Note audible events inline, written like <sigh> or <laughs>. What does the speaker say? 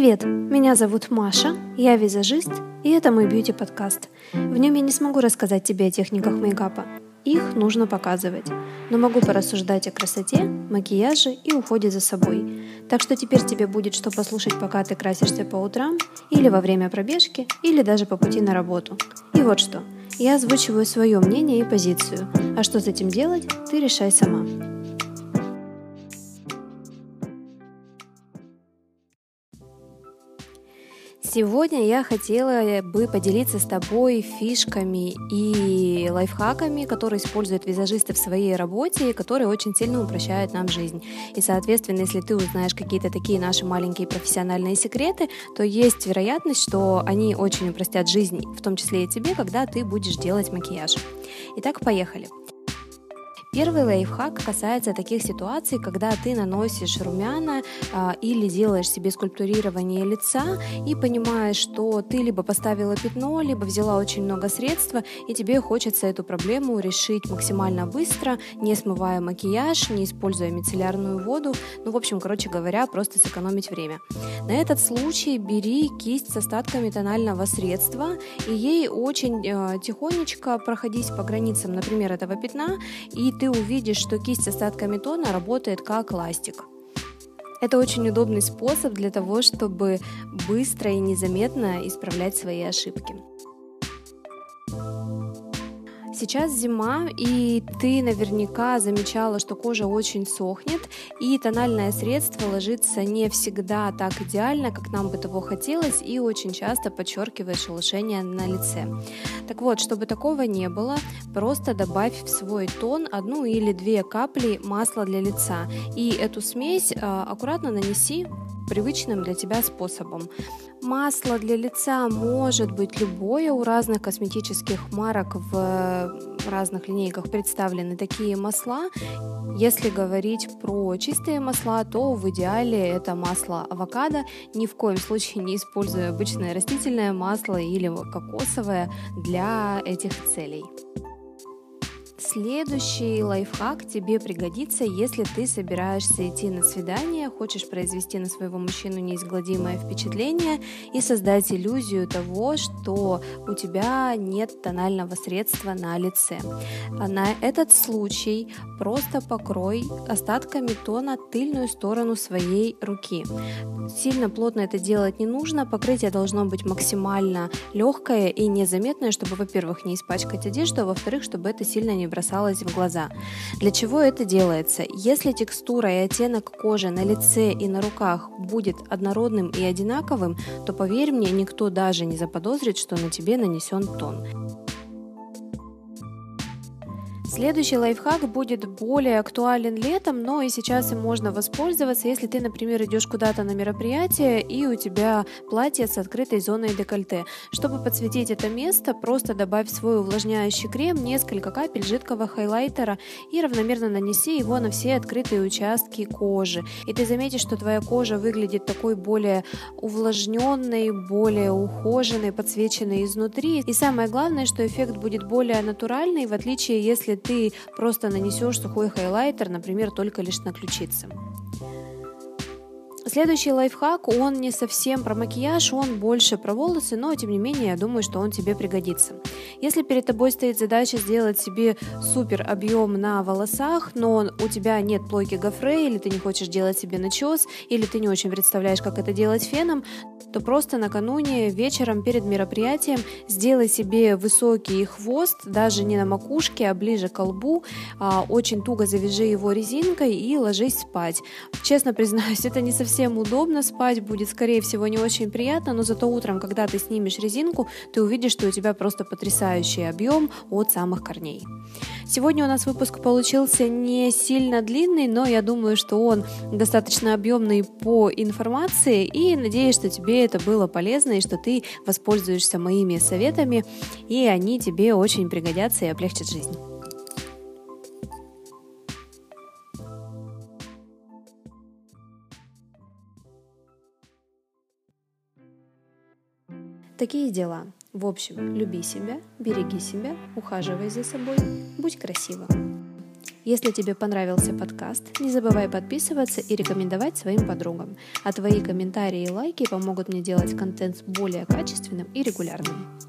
Привет, меня зовут Маша, я визажист, и это мой бьюти-подкаст. В нем я не смогу рассказать тебе о техниках мейкапа. Их нужно показывать. Но могу порассуждать о красоте, макияже и уходе за собой. Так что теперь тебе будет что послушать, пока ты красишься по утрам, или во время пробежки, или даже по пути на работу. И вот что. Я озвучиваю свое мнение и позицию. А что с этим делать, ты решай сама. Сегодня я хотела бы поделиться с тобой фишками и лайфхаками, которые используют визажисты в своей работе которые очень сильно упрощают нам жизнь. И, соответственно, если ты узнаешь какие-то такие наши маленькие профессиональные секреты, то есть вероятность, что они очень упростят жизнь, в том числе и тебе, когда ты будешь делать макияж. Итак, поехали. Первый лайфхак касается таких ситуаций, когда ты наносишь румяна а, или делаешь себе скульптурирование лица и понимаешь, что ты либо поставила пятно, либо взяла очень много средства, и тебе хочется эту проблему решить максимально быстро, не смывая макияж, не используя мицеллярную воду, ну, в общем, короче говоря, просто сэкономить время. На этот случай бери кисть с остатками тонального средства и ей очень э, тихонечко проходись по границам, например, этого пятна, и ты увидишь, что кисть с остатками тона работает как ластик. Это очень удобный способ для того, чтобы быстро и незаметно исправлять свои ошибки. Сейчас зима, и ты наверняка замечала, что кожа очень сохнет, и тональное средство ложится не всегда так идеально, как нам бы того хотелось, и очень часто подчеркивает шелушение на лице. Так вот, чтобы такого не было, просто добавь в свой тон одну или две капли масла для лица, и эту смесь а, аккуратно нанеси привычным для тебя способом. Масло для лица может быть любое, у разных косметических марок в разных линейках представлены такие масла. Если говорить про чистые масла, то в идеале это масло авокадо. Ни в коем случае не используя обычное растительное масло или кокосовое для этих целей. Следующий лайфхак тебе пригодится, если ты собираешься идти на свидание, хочешь произвести на своего мужчину неизгладимое впечатление и создать иллюзию того, что у тебя нет тонального средства на лице. А на этот случай просто покрой остатками тона тыльную сторону своей руки. Сильно плотно это делать не нужно, покрытие должно быть максимально легкое и незаметное, чтобы, во-первых, не испачкать одежду, а во-вторых, чтобы это сильно не бросалось в глаза. Для чего это делается? Если текстура и оттенок кожи на лице и на руках будет однородным и одинаковым, то поверь мне, никто даже не заподозрит, что на тебе нанесен тон. Следующий лайфхак будет более актуален летом, но и сейчас им можно воспользоваться, если ты, например, идешь куда-то на мероприятие и у тебя платье с открытой зоной декольте. Чтобы подсветить это место, просто добавь свой увлажняющий крем несколько капель жидкого хайлайтера и равномерно нанеси его на все открытые участки кожи. И ты заметишь, что твоя кожа выглядит такой более увлажненной, более ухоженной, подсвеченной изнутри. И самое главное, что эффект будет более натуральный, в отличие, если ты просто нанесешь сухой хайлайтер, например, только лишь на ключице. Следующий лайфхак, он не совсем про макияж, он больше про волосы, но тем не менее я думаю, что он тебе пригодится. Если перед тобой стоит задача сделать себе супер объем на волосах, но у тебя нет плойки гофре, или ты не хочешь делать себе начес, или ты не очень представляешь, как это делать феном, то просто накануне вечером перед мероприятием сделай себе высокий хвост, даже не на макушке, а ближе к лбу, а, очень туго завяжи его резинкой и ложись спать. Честно признаюсь, <laughs> это не совсем удобно, спать будет, скорее всего, не очень приятно, но зато утром, когда ты снимешь резинку, ты увидишь, что у тебя просто потрясающий объем от самых корней. Сегодня у нас выпуск получился не сильно длинный, но я думаю, что он достаточно объемный по информации и надеюсь, что тебе это было полезно и что ты воспользуешься моими советами и они тебе очень пригодятся и облегчат жизнь. Такие дела. В общем, люби себя, береги себя, ухаживай за собой, будь красивым. Если тебе понравился подкаст, не забывай подписываться и рекомендовать своим подругам. А твои комментарии и лайки помогут мне делать контент более качественным и регулярным.